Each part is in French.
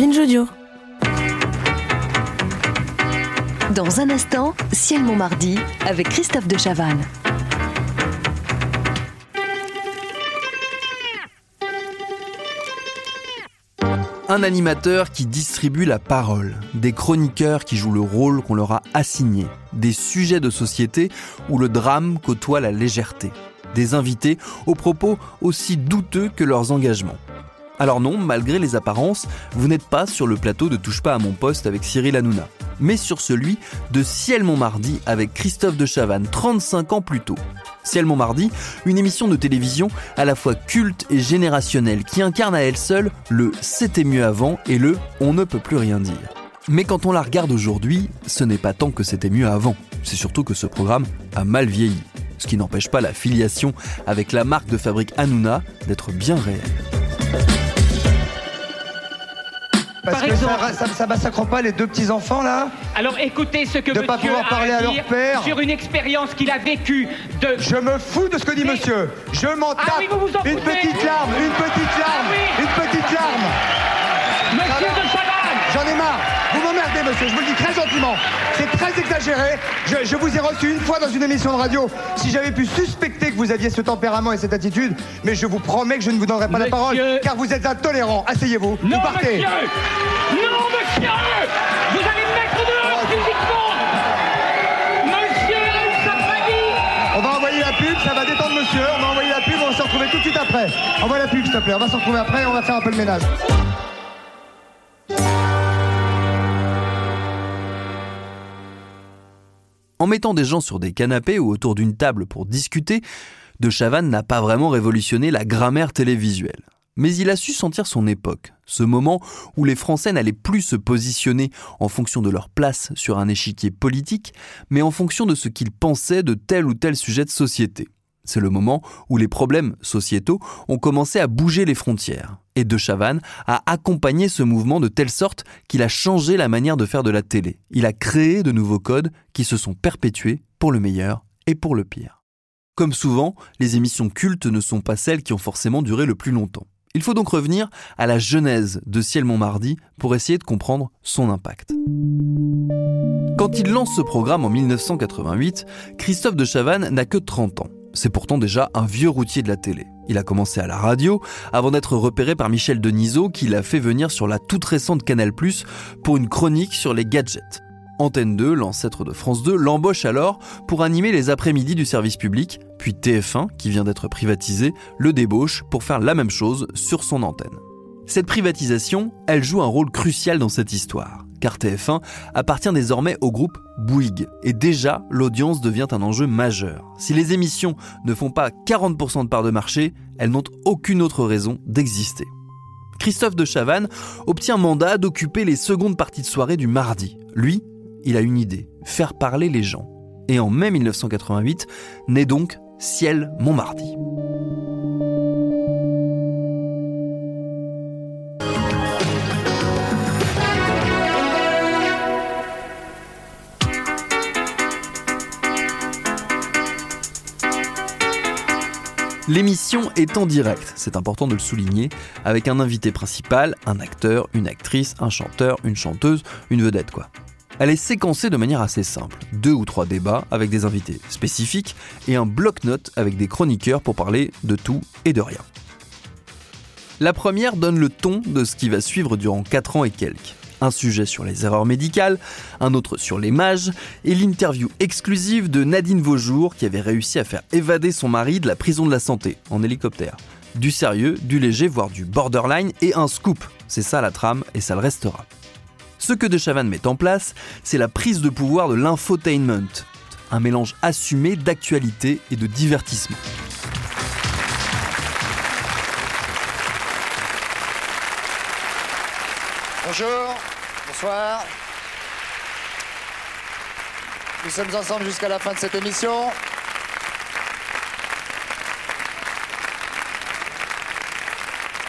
Binge Audio. Dans un instant, Ciel Montmardi avec Christophe de Chavannes. Un animateur qui distribue la parole, des chroniqueurs qui jouent le rôle qu'on leur a assigné, des sujets de société où le drame côtoie la légèreté, des invités aux propos aussi douteux que leurs engagements. Alors non, malgré les apparences, vous n'êtes pas sur le plateau de Touche pas à mon poste avec Cyril Hanouna, mais sur celui de Ciel Montmardi avec Christophe de Chavannes 35 ans plus tôt. Ciel Montmardi, une émission de télévision à la fois culte et générationnelle qui incarne à elle seule le c'était mieux avant et le on ne peut plus rien dire. Mais quand on la regarde aujourd'hui, ce n'est pas tant que c'était mieux avant, c'est surtout que ce programme a mal vieilli. Ce qui n'empêche pas la filiation avec la marque de fabrique Hanouna d'être bien réelle. Parce Par que exemple. ça, ça, ça massacre pas les deux petits enfants là Alors écoutez ce que De monsieur pas pouvoir a parler à leur père. sur une expérience qu'il a vécue de... Je me fous de ce que dit Mais- monsieur. Je m'en tape. Ah oui, vous vous en une foutez. petite larme, une petite larme, Ah oui. une petite larme. Monsieur de Chavannes J'en ai marre. Vous m'emmerdez, monsieur. Je vous le dis très gentiment. C'est très exagéré. Je, je vous ai reçu une fois dans une émission de radio. Si j'avais pu suspecter que vous aviez ce tempérament et cette attitude, mais je vous promets que je ne vous donnerai pas la parole, car vous êtes intolérant. Asseyez-vous. Non, vous partez. monsieur Non, monsieur Vous allez me mettre dehors physiquement Monsieur Sapadi On va envoyer la pub, ça va détendre monsieur. On va envoyer la pub, on va se retrouver tout de suite après. Envoie la pub, s'il te plaît. On va se retrouver après, on va faire un peu le ménage. Mettant des gens sur des canapés ou autour d'une table pour discuter, De Chavannes n'a pas vraiment révolutionné la grammaire télévisuelle. Mais il a su sentir son époque, ce moment où les Français n'allaient plus se positionner en fonction de leur place sur un échiquier politique, mais en fonction de ce qu'ils pensaient de tel ou tel sujet de société. C'est le moment où les problèmes sociétaux ont commencé à bouger les frontières. Et De Chavannes a accompagné ce mouvement de telle sorte qu'il a changé la manière de faire de la télé. Il a créé de nouveaux codes qui se sont perpétués pour le meilleur et pour le pire. Comme souvent, les émissions cultes ne sont pas celles qui ont forcément duré le plus longtemps. Il faut donc revenir à la genèse de Ciel Montmardi pour essayer de comprendre son impact. Quand il lance ce programme en 1988, Christophe de Chavannes n'a que 30 ans. C'est pourtant déjà un vieux routier de la télé. Il a commencé à la radio avant d'être repéré par Michel Denisot qui l'a fait venir sur la toute récente Canal+, pour une chronique sur les gadgets. Antenne 2, l'ancêtre de France 2, l'embauche alors pour animer les après-midi du service public, puis TF1, qui vient d'être privatisé, le débauche pour faire la même chose sur son antenne. Cette privatisation, elle joue un rôle crucial dans cette histoire, car TF1 appartient désormais au groupe Bouygues, et déjà l'audience devient un enjeu majeur. Si les émissions ne font pas 40% de part de marché, elles n'ont aucune autre raison d'exister. Christophe de Chavannes obtient mandat d'occuper les secondes parties de soirée du mardi. Lui, il a une idée, faire parler les gens. Et en mai 1988, naît donc Ciel Montmardi. L'émission est en direct, c'est important de le souligner, avec un invité principal, un acteur, une actrice, un chanteur, une chanteuse, une vedette quoi. Elle est séquencée de manière assez simple, deux ou trois débats avec des invités spécifiques et un bloc-notes avec des chroniqueurs pour parler de tout et de rien. La première donne le ton de ce qui va suivre durant 4 ans et quelques. Un sujet sur les erreurs médicales, un autre sur les mages, et l'interview exclusive de Nadine Vaujour qui avait réussi à faire évader son mari de la prison de la santé en hélicoptère. Du sérieux, du léger, voire du borderline et un scoop. C'est ça la trame et ça le restera. Ce que De Chavannes met en place, c'est la prise de pouvoir de l'infotainment, un mélange assumé d'actualité et de divertissement. Bonjour, bonsoir. Nous sommes ensemble jusqu'à la fin de cette émission.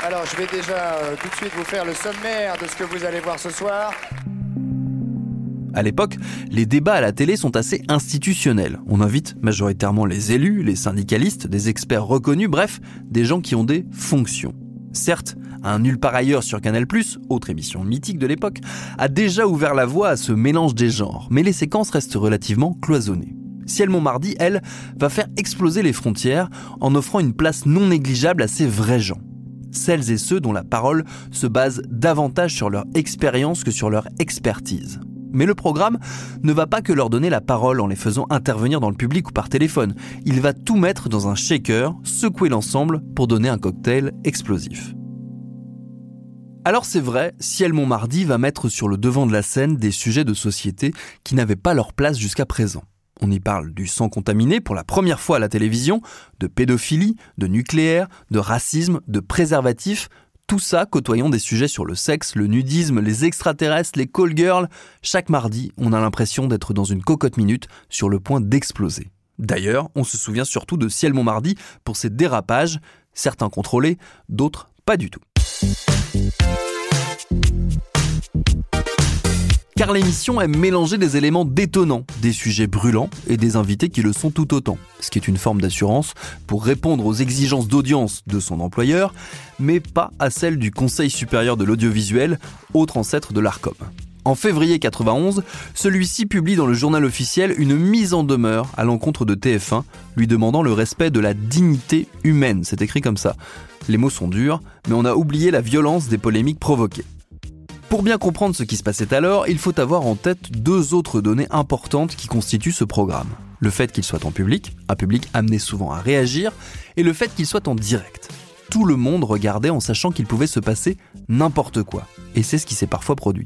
Alors, je vais déjà euh, tout de suite vous faire le sommaire de ce que vous allez voir ce soir. À l'époque, les débats à la télé sont assez institutionnels. On invite majoritairement les élus, les syndicalistes, des experts reconnus, bref, des gens qui ont des fonctions. Certes, un Nulle part ailleurs sur Canal+, autre émission mythique de l'époque, a déjà ouvert la voie à ce mélange des genres, mais les séquences restent relativement cloisonnées. Ciel Montmardi, elle, va faire exploser les frontières en offrant une place non négligeable à ces vrais gens celles et ceux dont la parole se base davantage sur leur expérience que sur leur expertise. Mais le programme ne va pas que leur donner la parole en les faisant intervenir dans le public ou par téléphone. Il va tout mettre dans un shaker, secouer l'ensemble pour donner un cocktail explosif. Alors c'est vrai, Ciel Montmardi va mettre sur le devant de la scène des sujets de société qui n'avaient pas leur place jusqu'à présent. On y parle du sang contaminé pour la première fois à la télévision, de pédophilie, de nucléaire, de racisme, de préservatifs, tout ça côtoyant des sujets sur le sexe, le nudisme, les extraterrestres, les call girls. Chaque mardi, on a l'impression d'être dans une cocotte minute sur le point d'exploser. D'ailleurs, on se souvient surtout de Ciel Montmardi pour ses dérapages, certains contrôlés, d'autres pas du tout car l'émission aime mélanger des éléments détonnants, des sujets brûlants et des invités qui le sont tout autant, ce qui est une forme d'assurance pour répondre aux exigences d'audience de son employeur, mais pas à celle du Conseil supérieur de l'audiovisuel, autre ancêtre de l'ARCOM. En février 91, celui-ci publie dans le journal officiel une mise en demeure à l'encontre de TF1, lui demandant le respect de la dignité humaine. C'est écrit comme ça. Les mots sont durs, mais on a oublié la violence des polémiques provoquées. Pour bien comprendre ce qui se passait alors, il faut avoir en tête deux autres données importantes qui constituent ce programme. Le fait qu'il soit en public, un public amené souvent à réagir, et le fait qu'il soit en direct. Tout le monde regardait en sachant qu'il pouvait se passer n'importe quoi. Et c'est ce qui s'est parfois produit.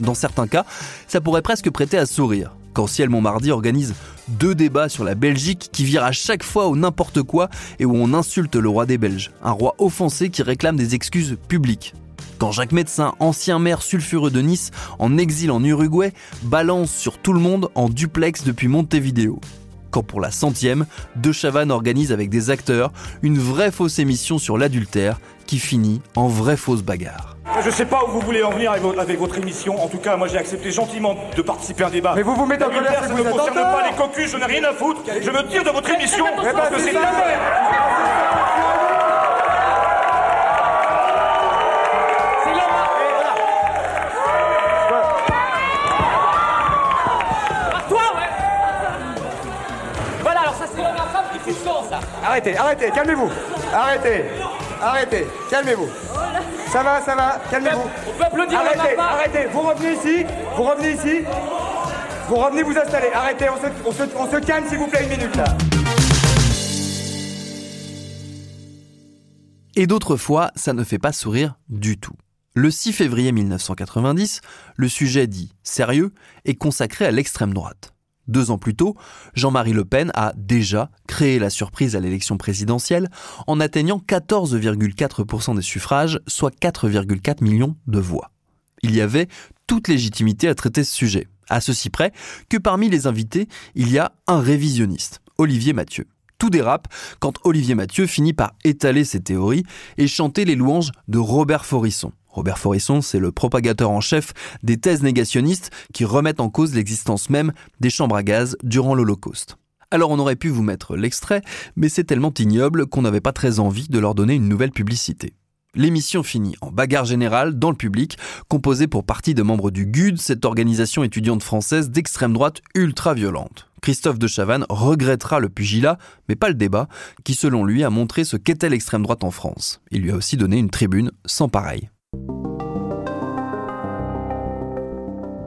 Dans certains cas, ça pourrait presque prêter à sourire. Quand Ciel Montmardi organise deux débats sur la Belgique qui virent à chaque fois au n'importe quoi et où on insulte le roi des Belges, un roi offensé qui réclame des excuses publiques. Quand Jacques Médecin, ancien maire sulfureux de Nice, en exil en Uruguay, balance sur tout le monde en duplex depuis Montevideo. Quand pour la centième, De Chavannes organise avec des acteurs une vraie fausse émission sur l'adultère qui finit en vraie fausse bagarre. Je sais pas où vous voulez en venir avec votre, émission. En tout cas, moi j'ai accepté gentiment de participer à un débat. Mais vous vous mettez en colère, ça ne me concerne pas les cocus, je n'ai rien à foutre. Je me tire de votre émission parce que c'est la Arrêtez, arrêtez, calmez-vous. Arrêtez, arrêtez, calmez-vous. Ça va, ça va, calmez-vous. On peut applaudir Arrêtez, arrêtez, vous revenez ici, vous revenez ici. Vous revenez vous installer. Arrêtez, on se, on se calme s'il vous plaît une minute là. Et d'autres fois, ça ne fait pas sourire du tout. Le 6 février 1990, le sujet dit sérieux est consacré à l'extrême droite. Deux ans plus tôt, Jean-Marie Le Pen a déjà créé la surprise à l'élection présidentielle en atteignant 14,4% des suffrages, soit 4,4 millions de voix. Il y avait toute légitimité à traiter ce sujet, à ceci près que parmi les invités, il y a un révisionniste, Olivier Mathieu. Tout dérape quand Olivier Mathieu finit par étaler ses théories et chanter les louanges de Robert Forisson, Robert Forisson, c'est le propagateur en chef des thèses négationnistes qui remettent en cause l'existence même des chambres à gaz durant l'Holocauste. Alors on aurait pu vous mettre l'extrait, mais c'est tellement ignoble qu'on n'avait pas très envie de leur donner une nouvelle publicité. L'émission finit en bagarre générale dans le public, composée pour partie de membres du GUD, cette organisation étudiante française d'extrême droite ultra violente. Christophe de Chavannes regrettera le pugilat, mais pas le débat, qui selon lui a montré ce qu'était l'extrême droite en France. Il lui a aussi donné une tribune sans pareil.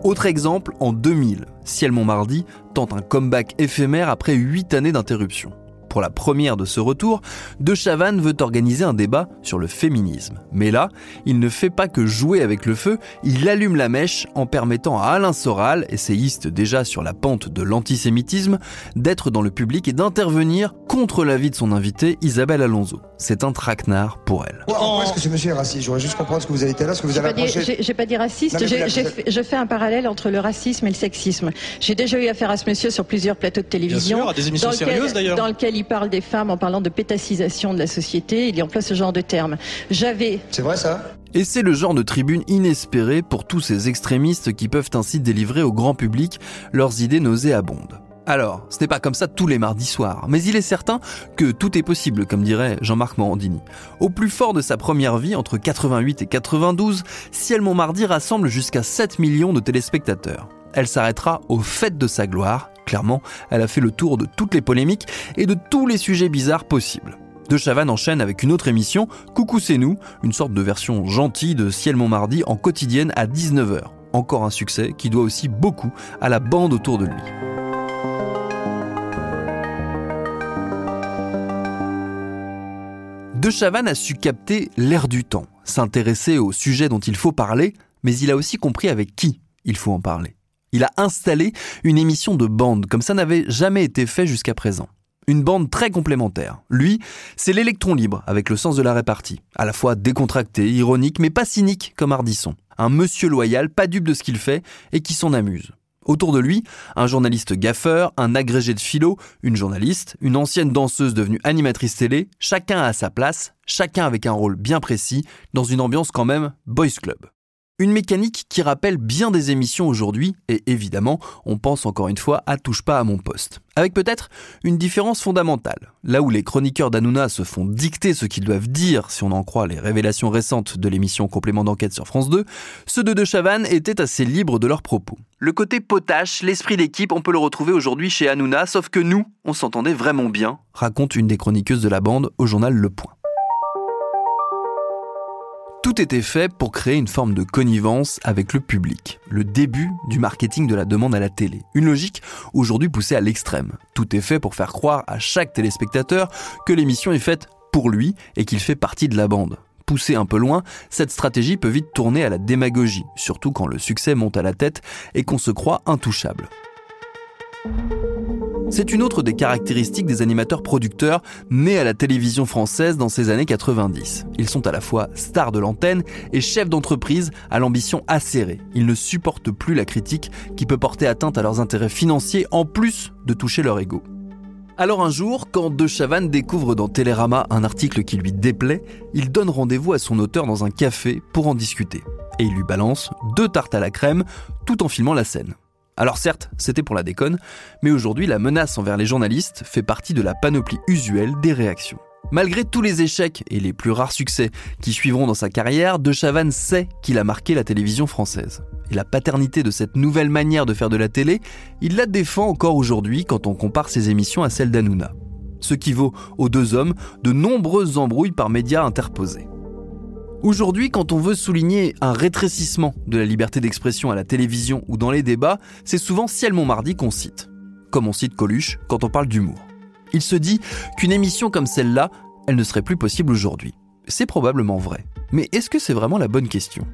Autre exemple, en 2000, Ciel Montmardi tente un comeback éphémère après 8 années d'interruption. Pour la première de ce retour, De Chavannes veut organiser un débat sur le féminisme. Mais là, il ne fait pas que jouer avec le feu, il allume la mèche en permettant à Alain Soral, essayiste déjà sur la pente de l'antisémitisme, d'être dans le public et d'intervenir contre l'avis de son invité Isabelle Alonso. C'est un traquenard pour elle. Pourquoi est-ce que ce monsieur est raciste J'aurais juste comprendre ce que vous avez été là, ce que vous avez pas, dit, approché. j'ai- pas dit raciste, Non, fait- je fais un parallèle entre le racisme et le sexisme. J'ai déjà eu affaire à ce monsieur sur plusieurs plateaux de télévision. sûr, à des émissions dans sérieuses, d'ailleurs. Dans lequel il parle des femmes en parlant de pétacisation de la société, il y emploie ce genre de termes. J'avais C'est vrai ça? Et c'est le genre de tribune inespérée pour tous ces extrémistes qui peuvent ainsi délivrer au grand public leurs idées nauséabondes. Alors, ce n'est pas comme ça tous les mardis soirs, mais il est certain que tout est possible, comme dirait Jean-Marc Morandini. Au plus fort de sa première vie, entre 88 et 92, Ciel Montmardi rassemble jusqu'à 7 millions de téléspectateurs. Elle s'arrêtera au fait de sa gloire. Clairement, elle a fait le tour de toutes les polémiques et de tous les sujets bizarres possibles. De Chavannes enchaîne avec une autre émission, Coucou c'est nous, une sorte de version gentille de Ciel Montmardi en quotidienne à 19h. Encore un succès qui doit aussi beaucoup à la bande autour de lui. De Chavannes a su capter l'air du temps, s'intéresser au sujet dont il faut parler, mais il a aussi compris avec qui il faut en parler. Il a installé une émission de bande comme ça n'avait jamais été fait jusqu'à présent. Une bande très complémentaire. Lui, c'est l'électron libre avec le sens de la répartie. À la fois décontracté, ironique, mais pas cynique comme Ardisson. Un monsieur loyal, pas dupe de ce qu'il fait et qui s'en amuse. Autour de lui, un journaliste gaffeur, un agrégé de philo, une journaliste, une ancienne danseuse devenue animatrice télé, chacun à sa place, chacun avec un rôle bien précis, dans une ambiance quand même boys club. Une mécanique qui rappelle bien des émissions aujourd'hui, et évidemment, on pense encore une fois à Touche pas à mon poste. Avec peut-être une différence fondamentale. Là où les chroniqueurs d'Anouna se font dicter ce qu'ils doivent dire, si on en croit les révélations récentes de l'émission Complément d'enquête sur France 2, ceux de De Chavannes étaient assez libres de leurs propos. Le côté potache, l'esprit d'équipe, on peut le retrouver aujourd'hui chez Hanouna, sauf que nous, on s'entendait vraiment bien, raconte une des chroniqueuses de la bande au journal Le Point. Tout était fait pour créer une forme de connivence avec le public, le début du marketing de la demande à la télé. Une logique aujourd'hui poussée à l'extrême. Tout est fait pour faire croire à chaque téléspectateur que l'émission est faite pour lui et qu'il fait partie de la bande. Poussée un peu loin, cette stratégie peut vite tourner à la démagogie, surtout quand le succès monte à la tête et qu'on se croit intouchable. C'est une autre des caractéristiques des animateurs producteurs nés à la télévision française dans ces années 90. Ils sont à la fois stars de l'antenne et chefs d'entreprise à l'ambition acérée. Ils ne supportent plus la critique qui peut porter atteinte à leurs intérêts financiers en plus de toucher leur ego. Alors un jour, quand De Chavannes découvre dans Télérama un article qui lui déplaît, il donne rendez-vous à son auteur dans un café pour en discuter. Et il lui balance deux tartes à la crème tout en filmant la scène. Alors certes, c'était pour la déconne, mais aujourd'hui la menace envers les journalistes fait partie de la panoplie usuelle des réactions. Malgré tous les échecs et les plus rares succès qui suivront dans sa carrière, De Chavannes sait qu'il a marqué la télévision française. Et la paternité de cette nouvelle manière de faire de la télé, il la défend encore aujourd'hui quand on compare ses émissions à celles d'Hanouna. Ce qui vaut aux deux hommes de nombreuses embrouilles par médias interposés. Aujourd'hui, quand on veut souligner un rétrécissement de la liberté d'expression à la télévision ou dans les débats, c'est souvent Ciel Montmardi qu'on cite. Comme on cite Coluche quand on parle d'humour. Il se dit qu'une émission comme celle-là, elle ne serait plus possible aujourd'hui. C'est probablement vrai. Mais est-ce que c'est vraiment la bonne question?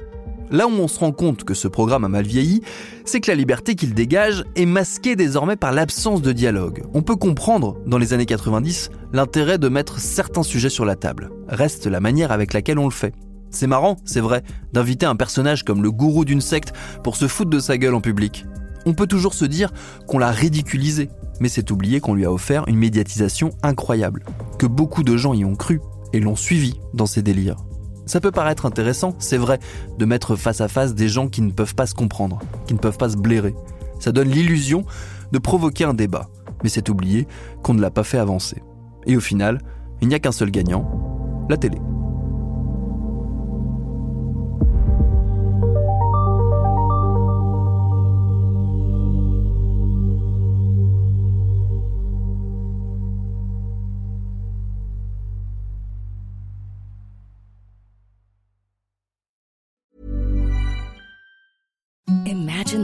Là où on se rend compte que ce programme a mal vieilli, c'est que la liberté qu'il dégage est masquée désormais par l'absence de dialogue. On peut comprendre, dans les années 90, l'intérêt de mettre certains sujets sur la table. Reste la manière avec laquelle on le fait. C'est marrant, c'est vrai, d'inviter un personnage comme le gourou d'une secte pour se foutre de sa gueule en public. On peut toujours se dire qu'on l'a ridiculisé, mais c'est oublier qu'on lui a offert une médiatisation incroyable, que beaucoup de gens y ont cru et l'ont suivi dans ses délires. Ça peut paraître intéressant, c'est vrai, de mettre face à face des gens qui ne peuvent pas se comprendre, qui ne peuvent pas se blairer. Ça donne l'illusion de provoquer un débat, mais c'est oublier qu'on ne l'a pas fait avancer. Et au final, il n'y a qu'un seul gagnant, la télé.